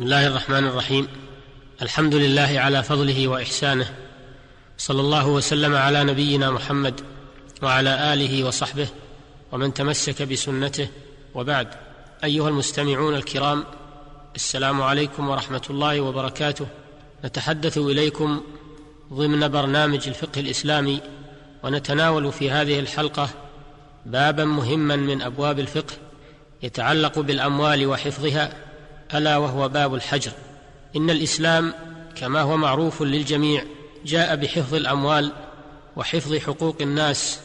بسم الله الرحمن الرحيم. الحمد لله على فضله وإحسانه. صلى الله وسلم على نبينا محمد وعلى آله وصحبه ومن تمسك بسنته وبعد. أيها المستمعون الكرام السلام عليكم ورحمة الله وبركاته. نتحدث إليكم ضمن برنامج الفقه الإسلامي ونتناول في هذه الحلقة بابا مهما من أبواب الفقه يتعلق بالأموال وحفظها ألا وهو باب الحجر. إن الإسلام كما هو معروف للجميع جاء بحفظ الأموال وحفظ حقوق الناس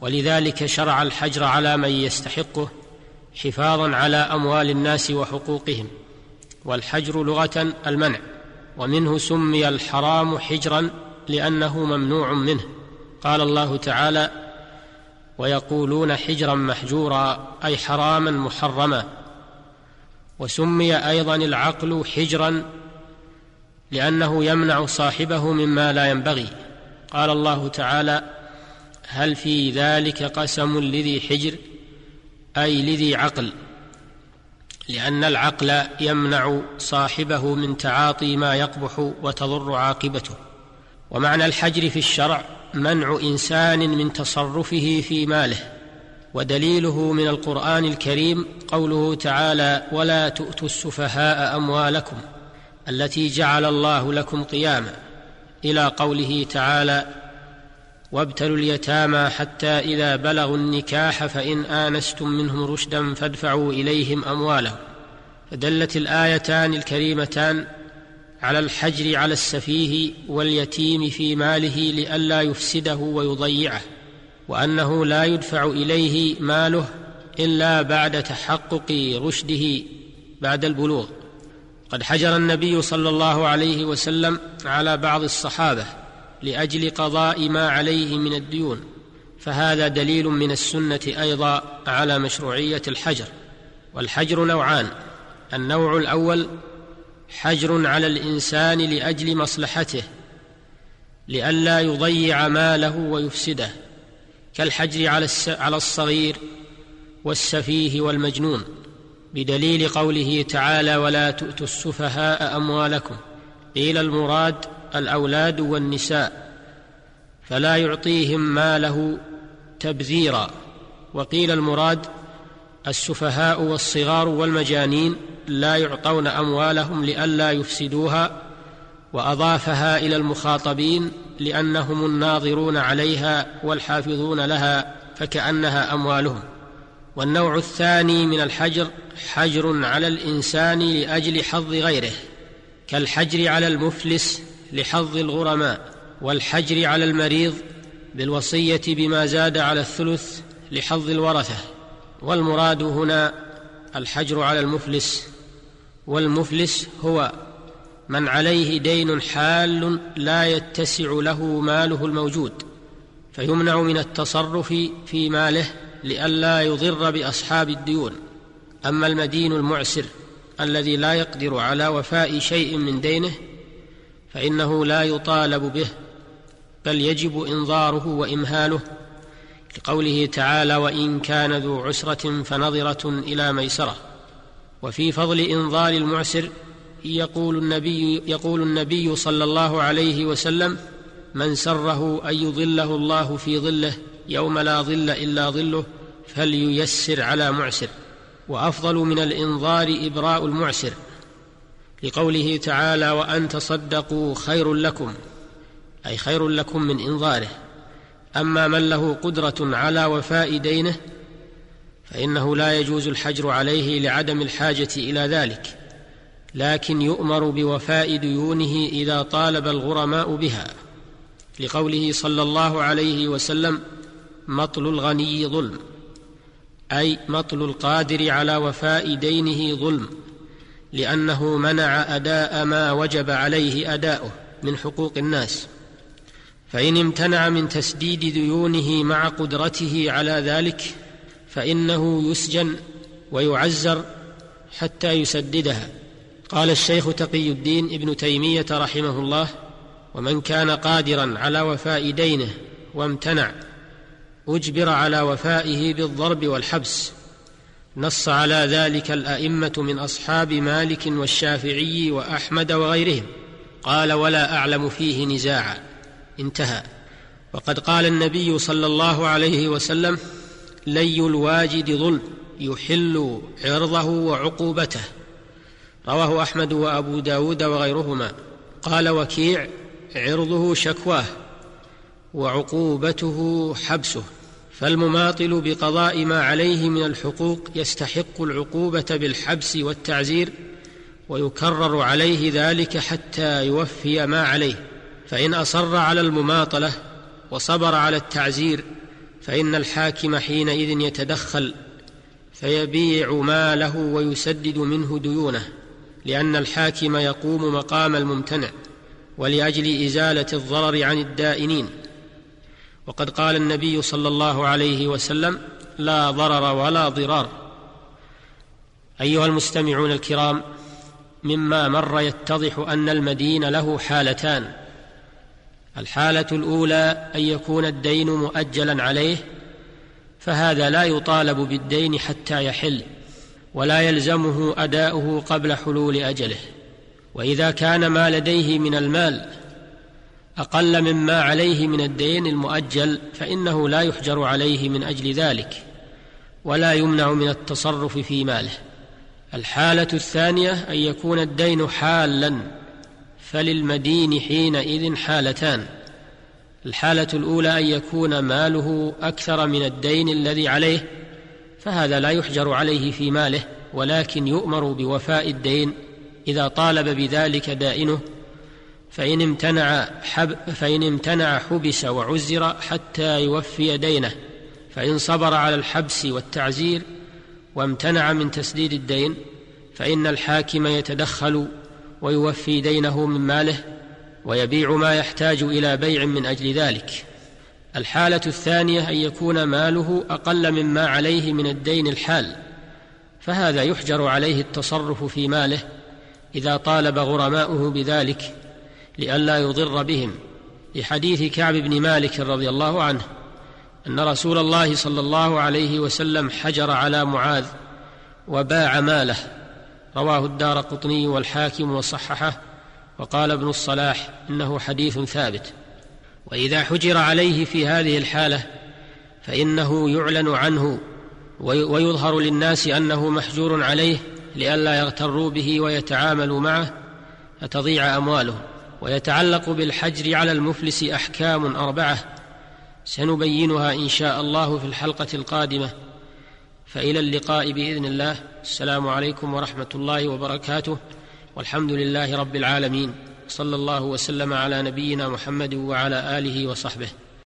ولذلك شرع الحجر على من يستحقه حفاظا على أموال الناس وحقوقهم. والحجر لغة المنع ومنه سمي الحرام حجرا لأنه ممنوع منه. قال الله تعالى ويقولون حجرا محجورا أي حراما محرما وسمي أيضا العقل حجرا لأنه يمنع صاحبه مما لا ينبغي. قال الله تعالى هل في ذلك قسم لذي حجر؟ أي لذي عقل. لأن العقل يمنع صاحبه من تعاطي ما يقبح وتضر عاقبته. ومعنى الحجر في الشرع منع إنسان من تصرفه في ماله. ودليله من القرآن الكريم قوله تعالى ولا تؤتوا السفهاء أموالكم التي جعل الله لكم قياما إلى قوله تعالى وابتلوا اليتامى حتى إذا بلغوا النكاح فإن آنستم منهم رشدا فادفعوا إليهم أموالهم. فدلت الآيتان الكريمتان على الحجر على السفيه واليتيم في ماله لئلا يفسده ويضيعه. وأنه لا يدفع إليه ماله إلا بعد تحقق رشده بعد البلوغ. قد حجر النبي صلى الله عليه وسلم على بعض الصحابة لأجل قضاء ما عليه من الديون فهذا دليل من السنة أيضا على مشروعية الحجر. والحجر نوعان النوع الأول حجر على الإنسان لأجل مصلحته لئلا يضيع ماله ويفسده. كالحجر على على الصغير والسفيه والمجنون بدليل قوله تعالى ولا تؤتوا السفهاء أموالكم قيل المراد الأولاد والنساء فلا يعطيهم ماله تبذيرا. وقيل المراد السفهاء والصغار والمجانين لا يعطون أموالهم لئلا يفسدوها وأضافها إلى المخاطبين لأنهم الناظرون عليها والحافظون لها فكأنها أموالهم. والنوع الثاني من الحجر حجر على الإنسان لأجل حظ غيره كالحجر على المفلس لحظ الغرماء والحجر على المريض بالوصية بما زاد على الثلث لحظ الورثة. والمراد هنا الحجر على المفلس والمفلس هو من عليه دين حال لا يتسع له ماله الموجود فيمنع من التصرف في ماله لئلا يضر بأصحاب الديون. أما المدين المعسر الذي لا يقدر على وفاء شيء من دينه فإنه لا يطالب به بل يجب إنظاره وإمهاله لقوله تعالى وإن كان ذو عسرة فنظرة إلى ميسرة وفي فضل إنظار المعسر يقول النبي يقول النبي صلى الله عليه وسلم من سره أن يظله الله في ظله يوم لا ظل إلا ظله فلييسر على معسر. وأفضل من الإنظار إبراء المعسر. لقوله تعالى وأن تصدقوا خير لكم أي خير لكم من إنظاره. أما من له قدرة على وفاء دينه فإنه لا يجوز الحجر عليه لعدم الحاجة إلى ذلك. لكن يؤمر بوفاء ديونه إذا طالب الغرماء بها. لقوله صلى الله عليه وسلم مطل الغني ظلم. أي مطل القادر على وفاء دينه ظلم لأنه منع أداء ما وجب عليه أداؤه من حقوق الناس. فإن امتنع من تسديد ديونه مع قدرته على ذلك فإنه يسجن ويعزر حتى يسددها. قال الشيخ تقي الدين ابن تيمية رحمه الله ومن كان قادرا على وفاء دينه وامتنع أجبر على وفائه بالضرب والحبس نص على ذلك الأئمة من أصحاب مالك والشافعي وأحمد وغيرهم قال ولا أعلم فيه نزاعا. انتهى. وقد قال النبي صلى الله عليه وسلم لي الواجد ظلم يحل عرضه وعقوبته. رواه أحمد وأبو داود وغيرهما. قال وكيع عرضه شكواه وعقوبته حبسه فالمماطل بقضاء ما عليه من الحقوق يستحق العقوبة بالحبس والتعزير ويكرر عليه ذلك حتى يوفي ما عليه. فإن أصر على المماطلة وصبر على التعزير فإن الحاكم حينئذ يتدخل فيبيع ماله ويسدد منه ديونه. لأن الحاكم يقوم مقام الممتنع ولأجل إزالة الضرر عن الدائنين. وقد قال النبي صلى الله عليه وسلم لا ضرر ولا ضرار أيها المستمعون الكرام مما مر يتضح أن المدين له حالتان. الحالة الأولى أن يكون الدين مؤجلا عليه فهذا لا يطالب بالدين حتى يحل. ولا يلزمه أداؤه قبل حلول أجله. وإذا كان ما لديه من المال أقل مما عليه من الدين المؤجل فإنه لا يحجر عليه من أجل ذلك ولا يمنع من التصرف في ماله. الحالة الثانية أن يكون الدين حالا فللمدين حينئذ حالتان. الحالة الأولى أن يكون ماله أكثر من الدين الذي عليه فهذا لا يحجر عليه في ماله ولكن يؤمر بوفاء الدين. إذا طالب بذلك دائنه فإن امتنع حب فإن امتنع حبس وعزر حتى يوفي دينه. فإن صبر على الحبس والتعزير وامتنع من تسديد الدين فإن الحاكم يتدخل ويوفي دينه من ماله ويبيع ما يحتاج إلى بيع من أجل ذلك. الحالة الثانية أن يكون ماله أقل مما عليه من الدين الحال فهذا يحجر عليه التصرف في ماله إذا طالب غرماؤه بذلك لئلا يضر بهم. لحديث كعب بن مالك رضي الله عنه أن رسول الله صلى الله عليه وسلم حجر على معاذ وباع ماله. رواه الدار قطني والحاكم وصححه وقال ابن الصلاح إنه حديث ثابت. وإذا حجر عليه في هذه الحالة فإنه يعلن عنه ويظهر للناس أنه محجور عليه لئلا يغتروا به ويتعاملوا معه فتضيع اموالهم ويتعلق بالحجر على المفلس أحكام أربعة سنبينها إن شاء الله في الحلقة القادمة. فإلى اللقاء بإذن الله. السلام عليكم ورحمة الله وبركاته. والحمد لله رب العالمين. صلى الله وسلم على نبينا محمد وعلى آله وصحبه.